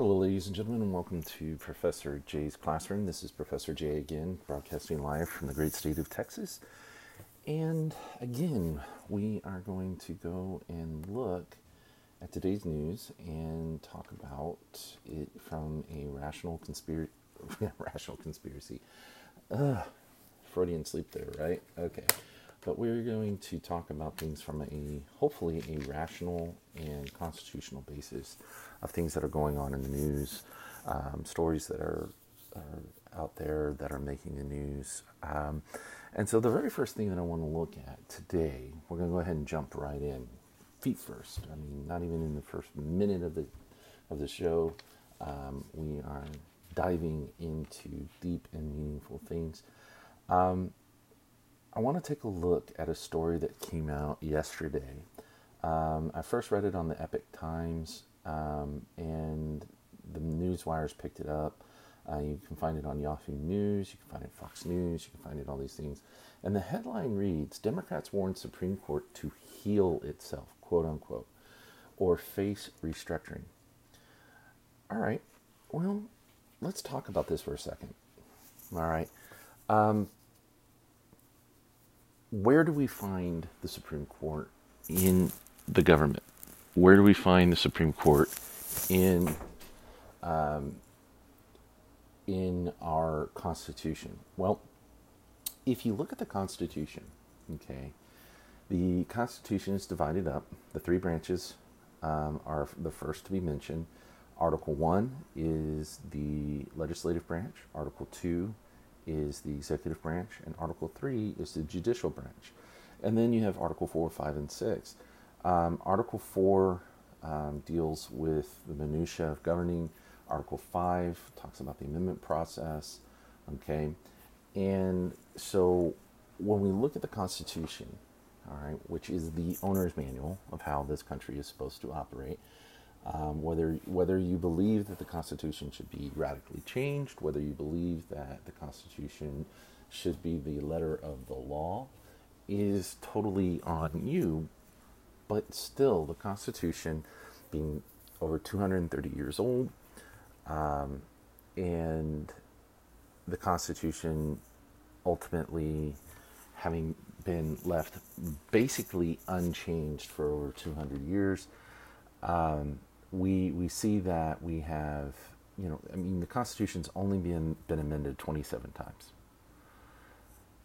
Hello, ladies and gentlemen, and welcome to Professor Jay's classroom. This is Professor Jay again, broadcasting live from the great state of Texas. And again, we are going to go and look at today's news and talk about it from a rational conspiracy. rational conspiracy. Ugh, Freudian sleep there, right? Okay. But we're going to talk about things from a hopefully a rational and constitutional basis of things that are going on in the news, um, stories that are, are, out there that are making the news. Um, and so, the very first thing that I want to look at today, we're going to go ahead and jump right in, feet first. I mean, not even in the first minute of the of the show, um, we are diving into deep and meaningful things. Um, I want to take a look at a story that came out yesterday. Um, I first read it on the Epoch Times, um, and the news wires picked it up. Uh, you can find it on Yahoo News, you can find it Fox News, you can find it all these things. And the headline reads Democrats warn Supreme Court to heal itself, quote unquote, or face restructuring. All right, well, let's talk about this for a second. All right. Um, where do we find the Supreme Court in the government? Where do we find the Supreme Court in um, in our Constitution? Well, if you look at the Constitution, okay, the Constitution is divided up. The three branches um, are the first to be mentioned. Article 1 is the legislative branch, Article 2 is the executive branch, and Article 3 is the judicial branch. And then you have Article 4, 5, and 6. Um, Article 4 um, deals with the minutiae of governing. Article 5 talks about the amendment process. Okay. And so when we look at the Constitution, all right, which is the owner's manual of how this country is supposed to operate, um, whether whether you believe that the Constitution should be radically changed, whether you believe that the Constitution should be the letter of the law, is totally on you. But still, the Constitution, being over 230 years old, um, and the Constitution ultimately having been left basically unchanged for over 200 years. Um, we we see that we have you know I mean the Constitution's only been been amended 27 times.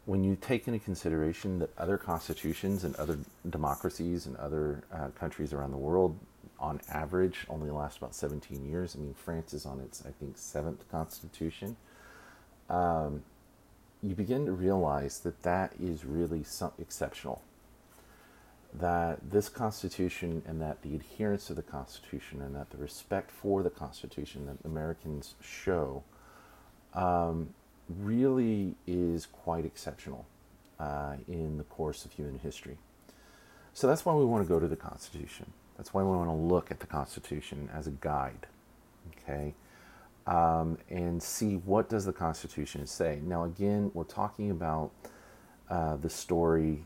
When you take into consideration that other constitutions and other democracies and other uh, countries around the world, on average, only last about 17 years. I mean, France is on its I think seventh constitution. Um, you begin to realize that that is really some exceptional that this Constitution and that the adherence to the Constitution and that the respect for the Constitution that Americans show um, really is quite exceptional uh, in the course of human history. So that's why we want to go to the Constitution. That's why we want to look at the Constitution as a guide, okay, um, and see what does the Constitution say. Now, again, we're talking about uh, the story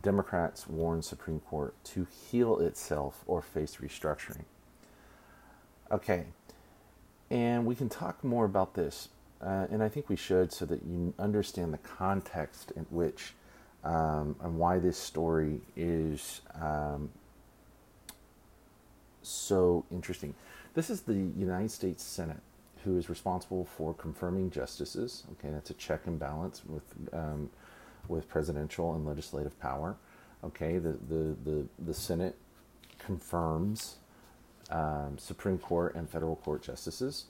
Democrats warn Supreme Court to heal itself or face restructuring. Okay, and we can talk more about this, uh, and I think we should so that you understand the context in which um, and why this story is um, so interesting. This is the United States Senate who is responsible for confirming justices. Okay, that's a check and balance with um, with presidential and legislative power. Okay, the, the, the, the Senate confirms um, Supreme Court and federal court justices.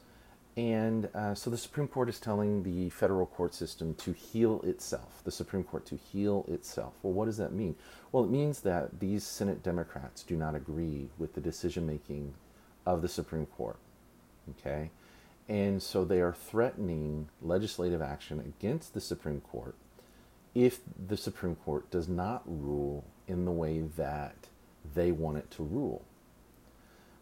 And uh, so the Supreme Court is telling the federal court system to heal itself, the Supreme Court to heal itself. Well, what does that mean? Well, it means that these Senate Democrats do not agree with the decision making of the Supreme Court. Okay? And so they are threatening legislative action against the Supreme Court if the Supreme Court does not rule in the way that they want it to rule.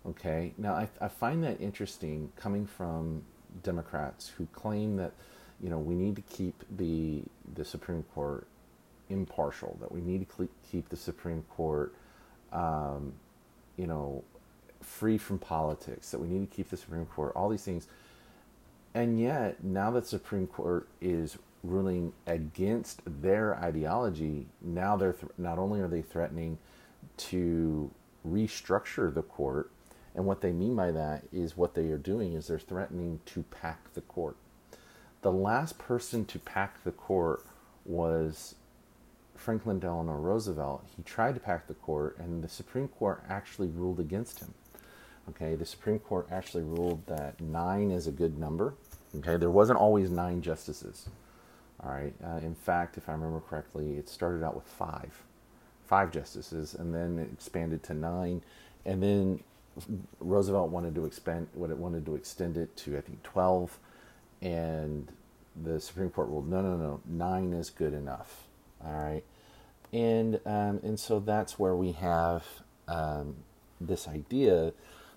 Okay, now I, I find that interesting coming from Democrats who claim that you know we need to keep the the Supreme Court impartial, that we need to keep the Supreme Court, um, you know, free from politics, that we need to keep the Supreme Court, all these things. And yet, now that Supreme Court is ruling against their ideology, now they're th- not only are they threatening to restructure the court, and what they mean by that is what they are doing is they're threatening to pack the court. The last person to pack the court was Franklin Delano Roosevelt. He tried to pack the court, and the Supreme Court actually ruled against him. Okay, the Supreme Court actually ruled that nine is a good number. Okay, there wasn't always nine justices. All right, uh, in fact, if I remember correctly, it started out with five, five justices, and then it expanded to nine, and then Roosevelt wanted to expand what it wanted to extend it to I think twelve, and the Supreme Court ruled no no no nine is good enough. All right, and um, and so that's where we have um, this idea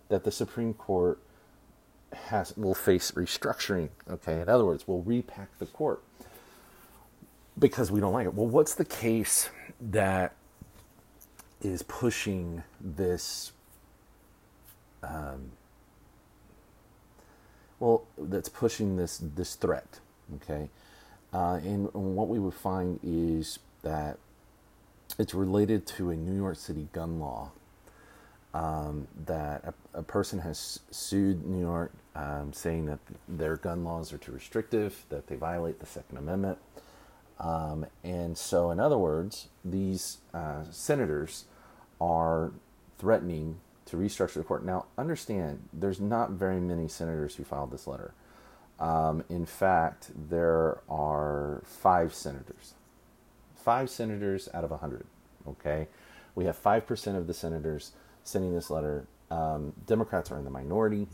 that the Supreme Court has will face restructuring. Okay, in other words, we'll repack the court because we don't like it. Well, what's the case that is pushing this? Um, well, that's pushing this this threat. Okay, uh, and, and what we would find is that it's related to a New York City gun law um, that a, a, person has sued New York um, saying that their gun laws are too restrictive, that they violate the Second Amendment. Um, and so, in other words, these uh, senators are threatening to restructure the court. Now, understand, there's not very many senators who filed this letter. Um, in fact, there are five senators. Five senators out of 100. Okay? We have 5% of the senators sending this letter. Um, Democrats are in the minority,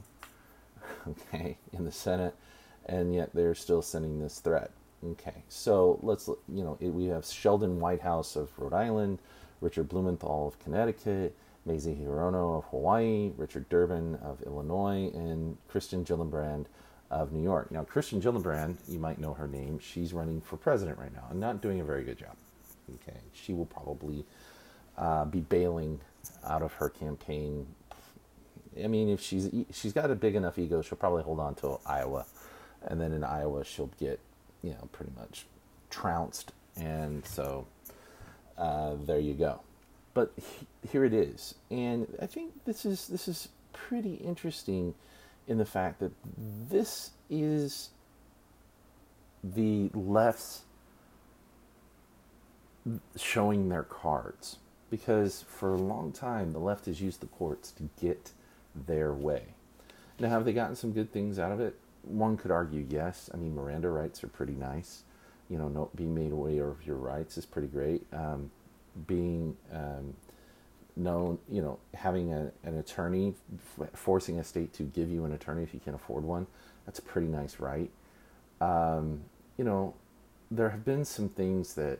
okay, in the Senate, and yet they're still sending this threat. Okay, so let's, you know, it, we have Sheldon Whitehouse of Rhode Island, Richard Blumenthal of Connecticut, Mazie Hirono of Hawaii, Richard Durbin of Illinois, and Kirsten Gillibrand of New York. Now, Kirsten Gillibrand, you might know her name, she's running for president right now and not doing a very good job. Okay, she will probably uh, be bailing out of her campaign. I mean, if she's she's got a big enough ego, she'll probably hold on to Iowa, and then in Iowa she'll get you know pretty much trounced, and so uh, there you go. But he, here it is, and I think this is this is pretty interesting in the fact that this is the left's showing their cards because for a long time the left has used the courts to get their way. Now, have they gotten some good things out of it? One could argue yes. I mean, Miranda rights are pretty nice. You know, no, being made aware of your rights is pretty great. Um, being um, known, you know, having a, an attorney, f- forcing a state to give you an attorney if you can't afford one, that's a pretty nice right. Um, you know, there have been some things that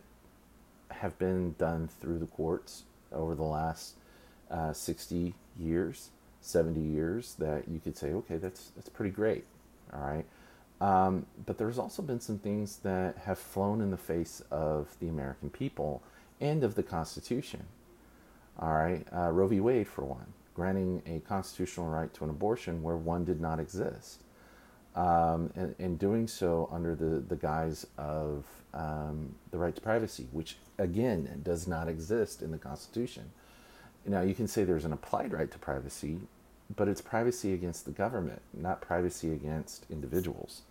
have been done through the courts over the last uh, 60 years, 70 years that you could say, okay, that's that's pretty great, all right. Um, but there's also been some things that have flown in the face of the American people and of the Constitution. All right, uh, Roe v. Wade, for one, granting a constitutional right to an abortion where one did not exist, um, and, and, doing so under the, the guise of um, the right to privacy, which again does not exist in the Constitution. Now, you can say there's an applied right to privacy, but it's privacy against the government, not privacy against individuals.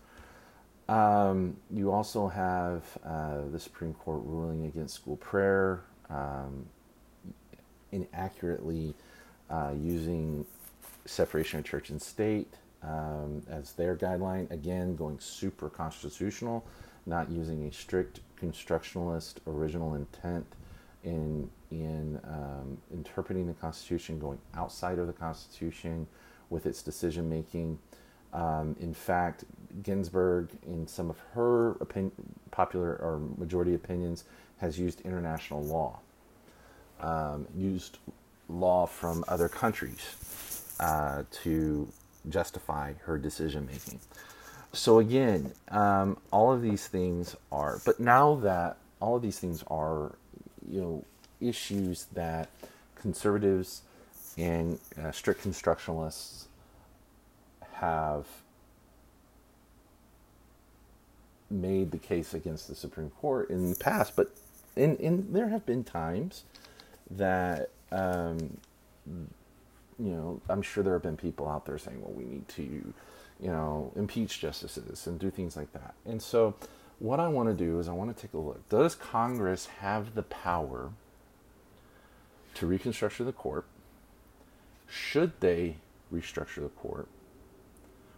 Um, you also have uh, the Supreme Court ruling against school prayer, um, inaccurately uh, using separation of church and state um, as their guideline. Again, going super constitutional, not using a strict constructionalist original intent in in um, interpreting the Constitution, going outside of the Constitution with its decision making. Um, in fact, Ginsburg, in some of her opinion, popular or majority opinions, has used international law, um, used law from other countries uh, to justify her decision making. So again, um, all of these things are, but now that all of these things are, you know, issues that conservatives and uh, strict constructionalists have made the case against the Supreme Court in the past, but in, in there have been times that um, you know I'm sure there have been people out there saying, well, we need to you know impeach justices and do things like that, and so what I want to do is I want to take a look. Does Congress have the power to reconstruct the court? Should they restructure the court?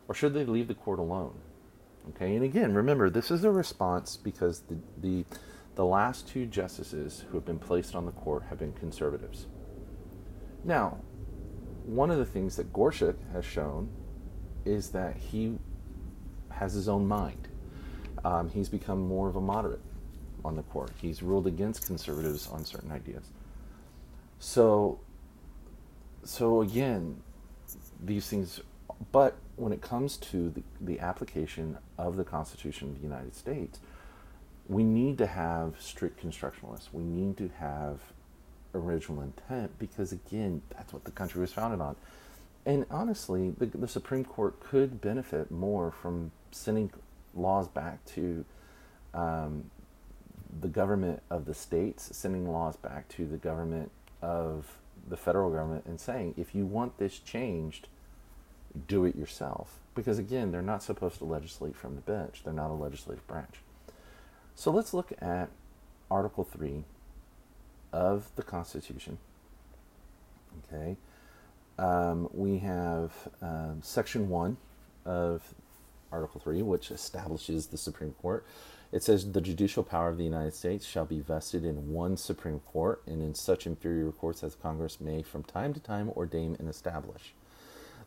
Or should they leave the court alone? Okay, and again, remember, this is a response because the, the, the last two justices who have been placed on the court have been conservatives. Now, one of the things that Gorsuch has shown is that he has his own mind. Um, he's become more of a moderate on the court. He's ruled against conservatives on certain ideas. So, so again, these things, but when it comes to the, the application of the Constitution of the United States, we need to have strict constructionalists. We need to have original intent because, again, that's what the country was founded on. And honestly, the, the Supreme Court could benefit more from sending laws back to um, the government of the states, sending laws back to the government of the federal government and saying, if you want this changed, do it yourself. Because again, they're not supposed to legislate from the bench, they're not a legislative branch. So let's look at Article 3 of the Constitution. Okay. Um, we have um, Section 1 of Article 3, which establishes the Supreme Court. It says the judicial power of the United States shall be vested in one Supreme Court and in such inferior courts as Congress may from time to time ordain and establish.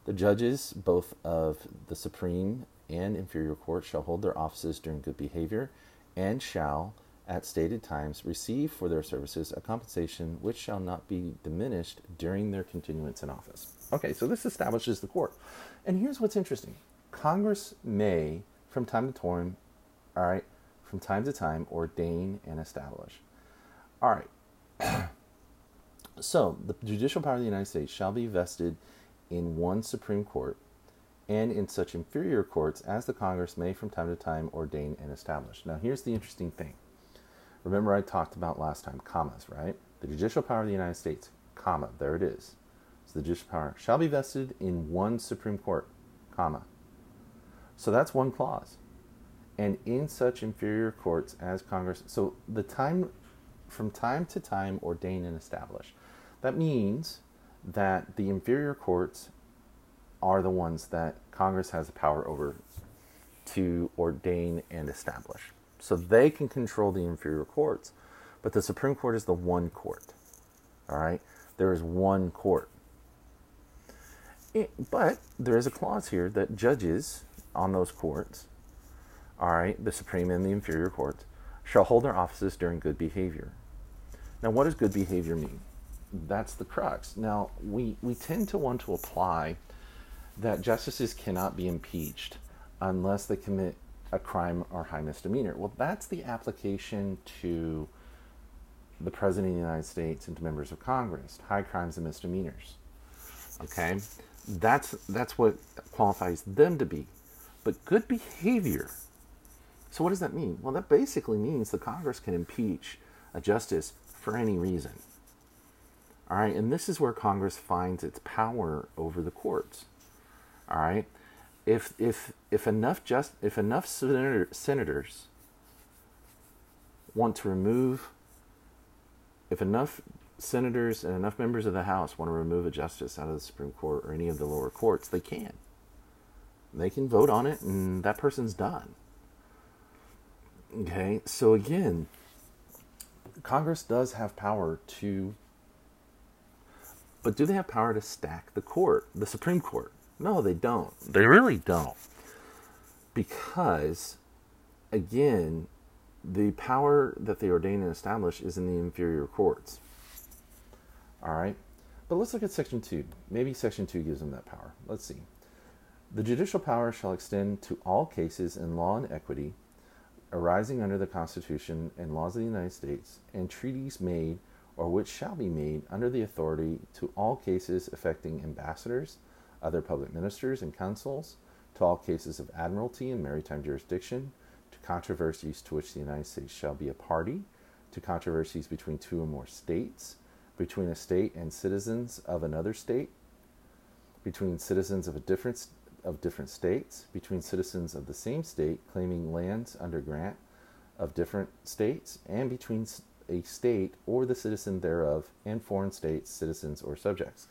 The judges, both of the Supreme and inferior court, shall hold their offices during good behavior and shall, at stated times, receive for their services a compensation which shall not be diminished during their continuance in office. Okay, so this establishes the court. And here's what's interesting Congress may, from time to time, all right, from time to time, ordain and establish. All right. so, the judicial power of the United States shall be vested in one Supreme Court and in such inferior courts as the Congress may from time to time ordain and establish. Now, here's the interesting thing. Remember, I talked about last time commas, right? The judicial power of the United States, comma, there it is. So the judicial power shall be vested in one Supreme Court, comma. So that's one clause. And in such inferior courts as Congress, so the time, from time to time, ordain and establish. That means that the inferior courts are the ones that Congress has the power over to ordain and establish. So they can control the inferior courts, but the Supreme Court is the one court. All right? There is one court. It, but there is a clause here that judges on those courts, all right, the supreme and the inferior courts, shall hold their offices during good behavior. Now, what does good behavior mean? That's the crux. Now, we, we tend to want to apply that justices cannot be impeached unless they commit a crime or high misdemeanor. Well, that's the application to the President of the United States and to members of Congress, high crimes and misdemeanors. Okay? That's, that's what qualifies them to be but good behavior. So, what does that mean? Well, that basically means the Congress can impeach a justice for any reason. All right, and this is where Congress finds its power over the courts. All right, if if if enough just if enough senator, senators want to remove, if enough senators and enough members of the House want to remove a justice out of the Supreme Court or any of the lower courts, they can. They can vote on it and that person's done. Okay, so again, Congress does have power to, but do they have power to stack the court, the Supreme Court? No, they don't. They really don't. Because, again, the power that they ordain and establish is in the inferior courts. All right? But let's look at Section 2. Maybe Section 2 gives them that power. Let's see. The judicial power shall extend to all cases in law and equity arising under the Constitution and laws of the United States, and treaties made or which shall be made under the authority to all cases affecting ambassadors, other public ministers and consuls, to all cases of admiralty and maritime jurisdiction, to controversies to which the United States shall be a party, to controversies between two or more states, between a state and citizens of another state, between citizens of a different of different states, between citizens of the same state claiming lands under grant of different states, and between a state or the citizen thereof and foreign states, citizens, or subjects.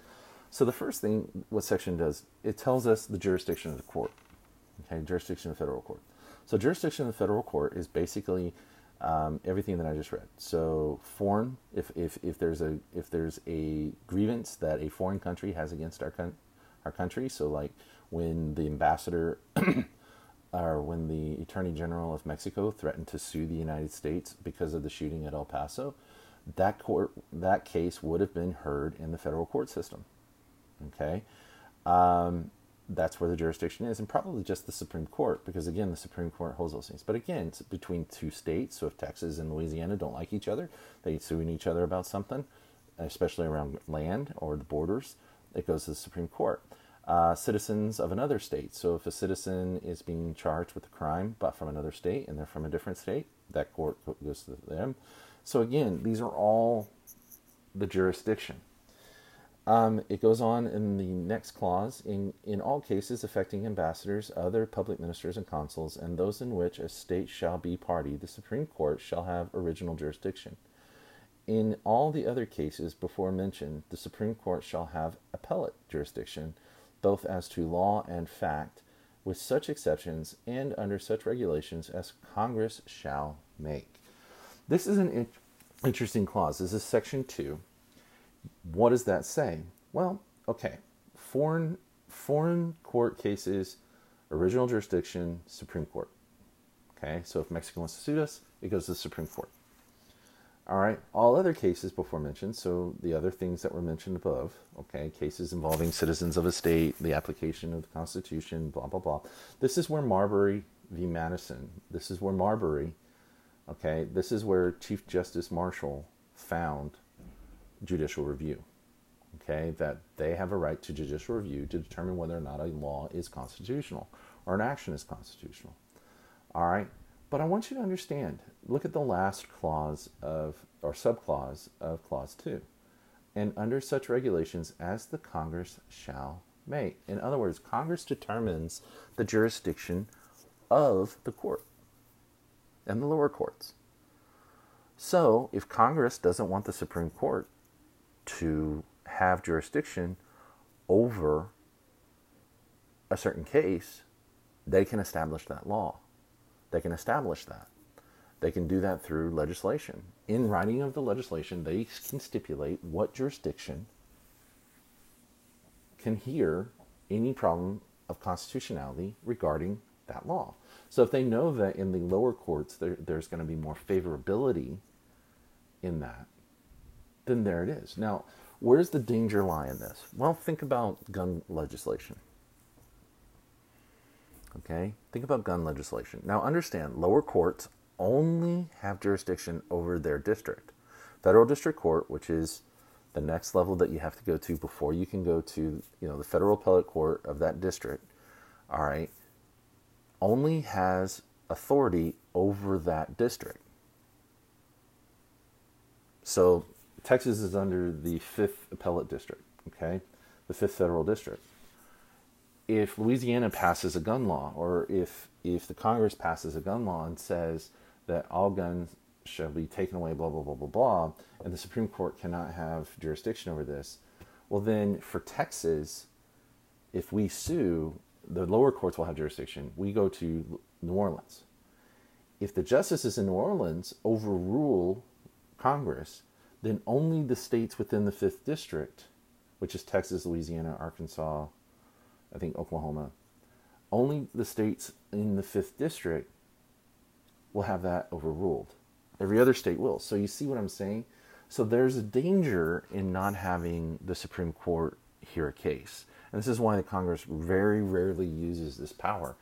So the first thing what section does, it tells us the jurisdiction of the court. Okay, jurisdiction of the federal court. So jurisdiction of the federal court is basically um, everything that I just read. So foreign, if, if, if there's a if there's a grievance that a foreign country has against our con- our country, so like when the ambassador or when the Attorney General of Mexico threatened to sue the United States because of the shooting at El Paso, that court that case would have been heard in the federal court system. Okay, um, that's where the jurisdiction is, and probably just the Supreme Court, because again, the Supreme Court holds those things. But again, it's between two states. So if Texas and Louisiana don't like each other, they suing each other about something, especially around land or the borders. It goes to the Supreme Court uh, citizens of another state. So if a citizen is being charged with a crime but from another state and they're from a different state, that court goes to them. So again, these are all the jurisdiction. Um, it goes on in the next clause in, in all cases affecting ambassadors, other public ministers, and consuls, and those in which a state shall be party, the Supreme Court shall have original jurisdiction. In all the other cases before mentioned, the Supreme Court shall have appellate jurisdiction both as to law and fact, with such exceptions and under such regulations as Congress shall make. This is an in- interesting clause. This is section 2. What does that say? Well, okay. Foreign foreign court cases, original jurisdiction, Supreme Court. Okay? So if Mexico wants to sue us, it goes to the Supreme Court. All right, all other cases before mentioned, so the other things that were mentioned above, okay, cases involving citizens of a state, the application of the Constitution, blah, blah, blah. This is where Marbury v. Madison, this is where Marbury, okay, this is where Chief Justice Marshall found judicial review, okay, that they have a right to judicial review to determine whether or not a law is constitutional or an action is constitutional. All right, but I want you to understand look at the last clause of, or subclause of clause 2. And under such regulations as the Congress shall make. In other words, Congress determines the jurisdiction of the court and the lower courts. So, if Congress doesn't want the Supreme Court to have jurisdiction over a certain case, they can establish that law. They can establish that. They can do that through legislation. In writing of the legislation, they can stipulate what jurisdiction can hear any problem of constitutionality regarding that law. So if they know that in the lower courts there, there's going to be more favorability in that, then there it is. Now, where's the danger lie in this? Well, think about gun legislation. Okay? Think about gun legislation. Now, understand lower courts only have jurisdiction over their district. Federal district court, which is the next level that you have to go to before you can go to, you know, the federal appellate court of that district, all right, only has authority over that district. So Texas is under the fifth appellate district, okay, the fifth federal district. If Louisiana passes a gun law, or if if the Congress passes a gun law and says that all guns shall be taken away, blah, blah, blah, blah, blah, and the Supreme Court cannot have jurisdiction over this, well, then for Texas, if we sue, the lower courts will have jurisdiction. We go to New Orleans. If the justices in New Orleans overrule Congress, then only the states within the fifth district, which is Texas, Louisiana, Arkansas, I think Oklahoma, only the states in the fifth district will have that overruled. Every other state will. So you see what I'm saying? So there's a danger in not having the Supreme Court hear a case. And this is why the Congress very rarely uses this power,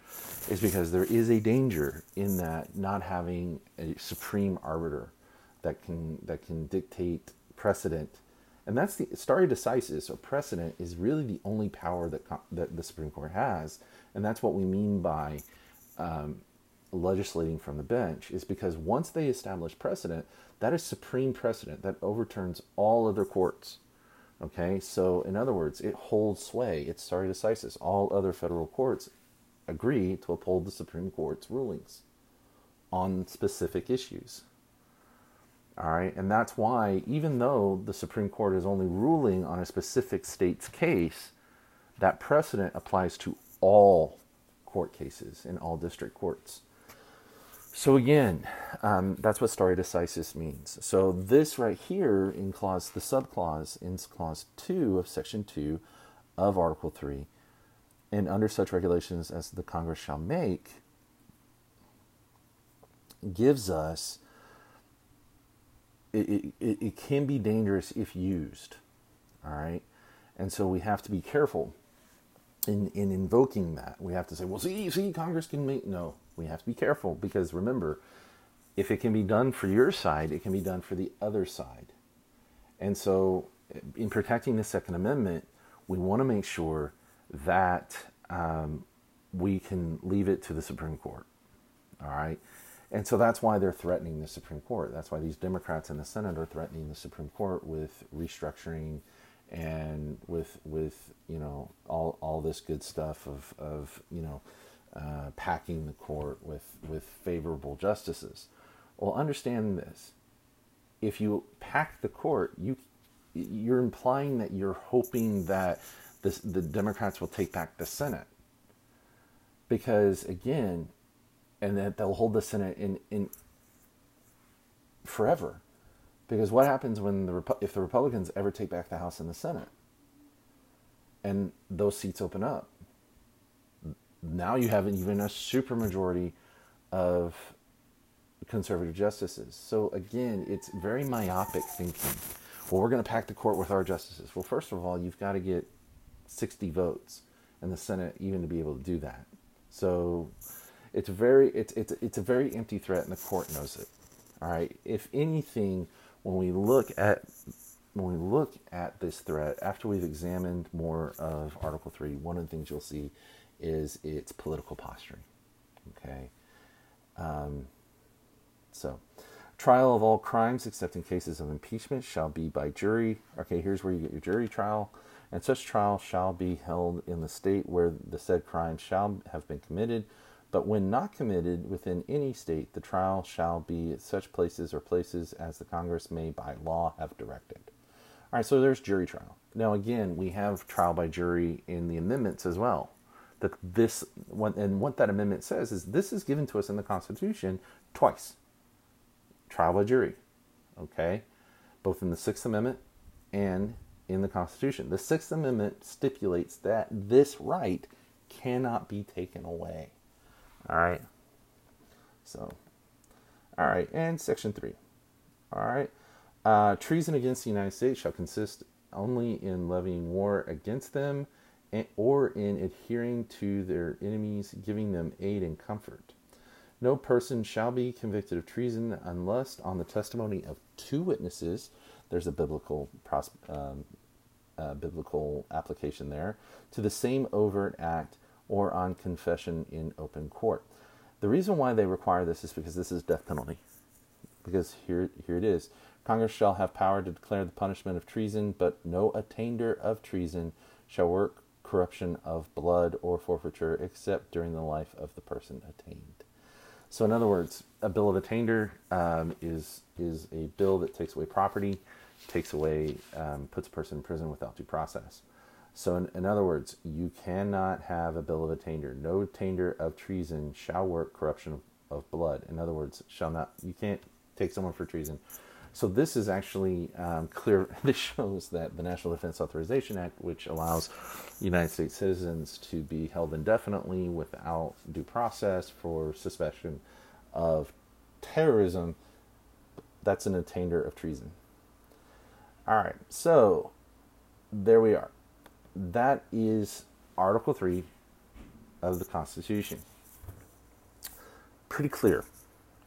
is because there is a danger in that not having a supreme arbiter that can that can dictate precedent, and that's the stare decisis or precedent is really the only power that that the Supreme Court has, and that's what we mean by um, legislating from the bench. Is because once they establish precedent, that is supreme precedent that overturns all other courts. Okay, so in other words, it holds sway. It's stare decisis. All other federal courts agree to uphold the Supreme Court's rulings on specific issues. All right, and that's why, even though the Supreme Court is only ruling on a specific state's case, that precedent applies to all court cases in all district courts. So again, um, that's what stare decisis means. So this right here in clause, the subclause in clause two of section two of Article three, and under such regulations as the Congress shall make, gives us it, it, can be dangerous if used. All right. And so we have to be careful in, in invoking that. We have to say, well, see, see, Congress can make. No, we have to be careful because remember, if it can be done for your side, it can be done for the other side. And so, in protecting the Second Amendment, we want to make sure that um, we can leave it to the Supreme Court. All right. And so that's why they're threatening the Supreme Court. That's why these Democrats in the Senate are threatening the Supreme Court with restructuring and with with you know all all this good stuff of of you know uh, packing the court with with favorable justices. Well, understand this: if you pack the court, you you're implying that you're hoping that this, the Democrats will take back the Senate. Because again, and that they'll hold the Senate in in forever. Because what happens when the if the Republicans ever take back the House and the Senate, and those seats open up? Now you have even a supermajority of conservative justices. So again, it's very myopic thinking. Well, we're going to pack the court with our justices. Well, first of all, you've got to get 60 votes in the Senate even to be able to do that. So it's very it's it's it's a very empty threat, and the court knows it. All right. If anything, when we look at when we look at this threat after we've examined more of Article Three, one of the things you'll see is its political posturing. Okay. Um, so, trial of all crimes except in cases of impeachment shall be by jury. Okay, here's where you get your jury trial. And such trial shall be held in the state where the said crime shall have been committed but when not committed within any state, the trial shall be at such places or places as the Congress may by law have directed. All right, so there's jury trial. Now, again, we have trial by jury in the amendments as well. That this, and what that amendment says is this is given to us in the Constitution twice trial by jury, okay? Both in the Sixth Amendment and in the Constitution. The Sixth Amendment stipulates that this right cannot be taken away. All right. So, all right. And section three. All right. Uh, treason against the United States shall consist only in levying war against them and, or in adhering to their enemies, giving them aid and comfort. No person shall be convicted of treason unless, on the testimony of two witnesses, there's a biblical um, uh, biblical application there to the same overt act or on confession in open court. The reason why they require this is because this is death penalty. Because here, here it is. Congress shall have power to declare the punishment of treason, but no attainder of treason shall work corruption of blood or forfeiture except during the life of the person attainted. So, in other words, a bill of attainder um, is is a bill that takes away property, takes away, um, puts a person in prison without due process. So, in, in, other words, you cannot have a bill of attainder. No attainder of treason shall work corruption of, of, blood. In other words, shall not. You can't take someone for treason. So this is actually um, clear. This shows that the National Defense Authorization Act, which allows United States citizens to be held indefinitely without due process for suspicion of terrorism, that's an attainder of treason. All right, so there we are that is Article 3 of the Constitution. Pretty clear.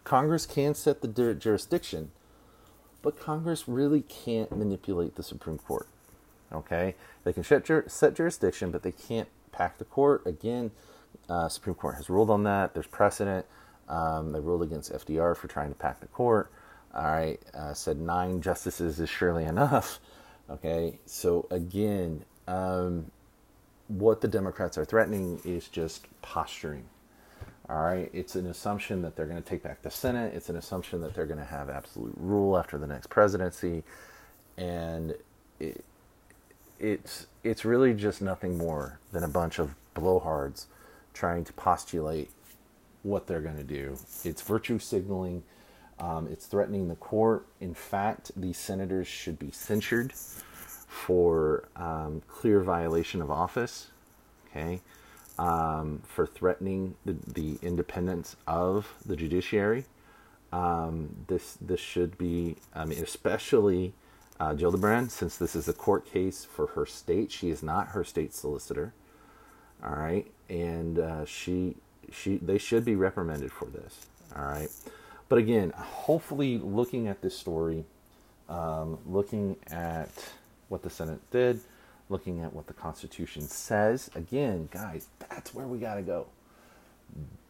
Congress can set the jurisdiction, but Congress really can't manipulate the Supreme Court. Okay, they can set, set jurisdiction, but they can't pack the court. Again, uh, Supreme Court has ruled on that. There's precedent. Um, they ruled against FDR for trying to pack the court. All right, uh, said nine justices is surely enough. Okay, so again, um, what the Democrats are threatening is just posturing. All right, it's an assumption that they're going to take back the Senate. It's an assumption that they're going to have absolute rule after the next presidency, and it, it's it's really just nothing more than a bunch of blowhards trying to postulate what they're going to do. It's virtue signaling. Um, it's threatening the court. In fact, these senators should be censured for um, clear violation of office. Okay, um, for threatening the, the independence of the judiciary. Um, this this should be, I mean, especially uh, Gillibrand, since this is a court case for her state. She is not her state solicitor. All right, and uh, she she they should be reprimanded for this. All right, but again, hopefully, looking at this story, um, looking at what the Senate did, looking at what the Constitution says. Again, guys, that's where we got to go.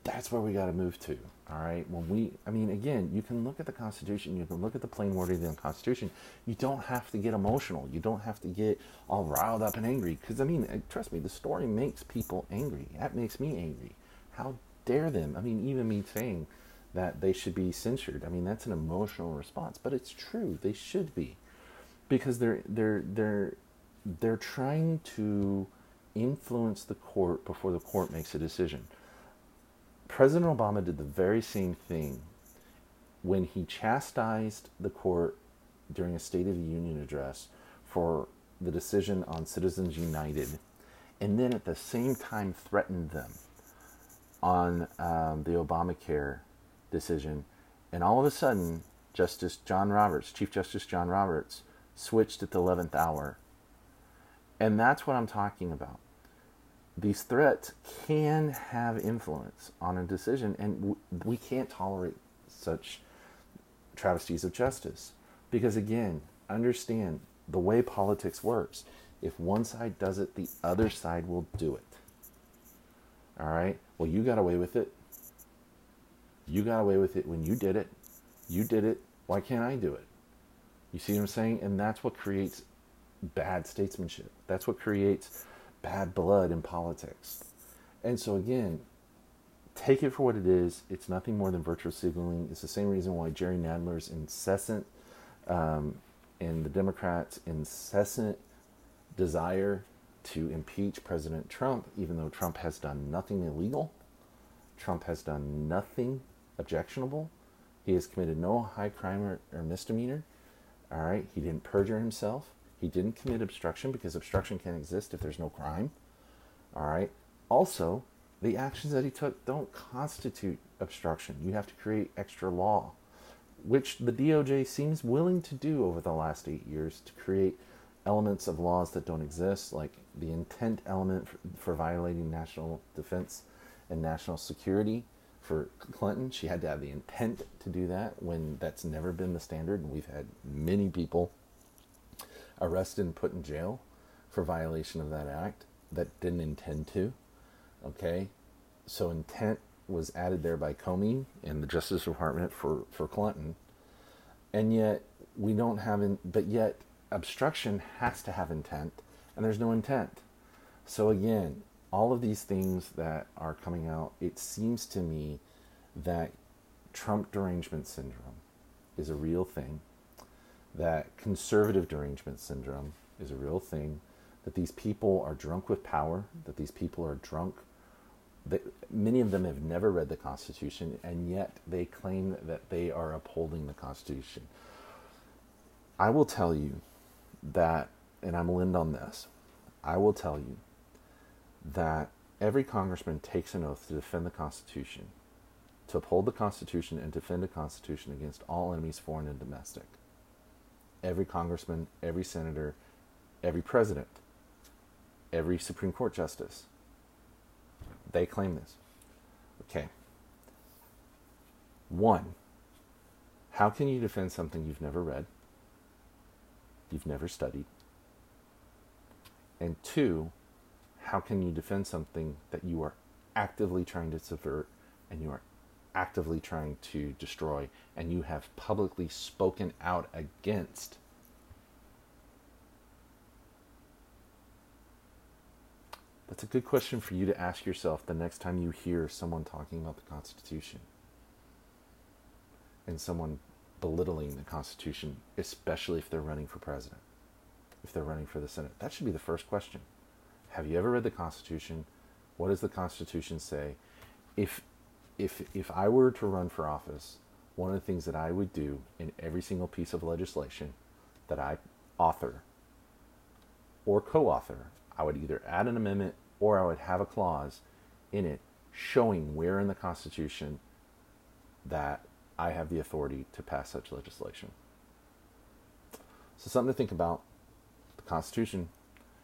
That's where we got to move to. All right. When we, I mean, again, you can look at the Constitution, you can look at the plain wording of the Constitution. You don't have to get emotional. You don't have to get all riled up and angry. Because, I mean, uh, trust me, the story makes people angry. That makes me angry. How dare them? I mean, even me saying that they should be censured. I mean, that's an emotional response, but it's true. They should be because they're they're they're they're trying to influence the court before the court makes a decision. President Obama did the very same thing when he chastised the court during a State of the Union address for the decision on Citizens United, and then at the same time threatened them on um, the Obamacare decision. And all of a sudden, Justice John Roberts, Chief Justice John Roberts, switched at the 11th hour. And that's what I'm talking about. These threats can have influence on a decision, and we can't tolerate such travesties of justice. Because again, understand the way politics works. If one side does it, the other side will do it. All right? Well, you got away with it. You got away with it when you did it. You did it. Why can't I do it? You see what I'm saying? And that's what creates bad statesmanship. That's what creates bad blood in politics. And so, again, take it for what it is. It's nothing more than virtual signaling. It's the same reason why Jerry Nadler's incessant um, and the Democrats' incessant desire to impeach President Trump, even though Trump has done nothing illegal, Trump has done nothing objectionable. He has committed no high crime or, or misdemeanor. All right. He didn't perjure himself. He didn't commit obstruction because obstruction can't exist if there's no crime. All right. Also, the actions that he took don't constitute obstruction. You have to create extra law, which the DOJ seems willing to do over the last eight years to create elements of laws that don't exist, like the intent element for, for violating national defense and national security for Clinton. She had to have the intent to do that when that's never been the standard. And we've had many people arrested and put in jail for violation of that act that didn't intend to. Okay? So intent was added there by Comey and the Justice Department for, for Clinton. And yet we don't have, in, but yet obstruction has to have intent, and there's no intent. So again, all of these things that are coming out, it seems to me that Trump derangement syndrome is a real thing, that conservative derangement syndrome is a real thing, that these people are drunk with power, that these people are drunk. That many of them have never read the Constitution, and yet they claim that they are upholding the Constitution. I will tell you that, and I'm going end on this. I will tell you that every congressman takes an oath to defend the Constitution, to uphold the Constitution and defend the Constitution against all enemies, foreign and domestic. Every congressman, every senator, every president, every Supreme Court justice, they claim this. Okay. One, how can you defend something you've never read? you've never studied. And two, how can you defend something that you are actively trying to subvert and you are actively trying to destroy and you have publicly spoken out against? That's a good question for you to ask yourself the next time you hear someone talking about the Constitution and someone belittling the Constitution, especially if they're running for president, if they're running for the Senate. That should be the first question. Have you ever read the Constitution? What does the Constitution say? If if if I were to run for office, one of the things that I would do in every single piece of legislation that I author or co-author, I would either add an amendment or I would have a clause in it showing where in the Constitution that I have the authority to pass such legislation. So something to think about. The Constitution,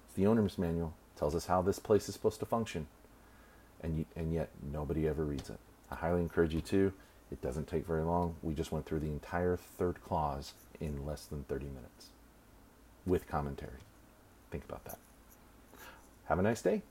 it's the owner's manual, tells us how this place is supposed to function, and you, and yet nobody ever reads it. I highly encourage you to. It doesn't take very long. We just went through the entire third clause in less than 30 minutes with commentary. Think about that. Have a nice day.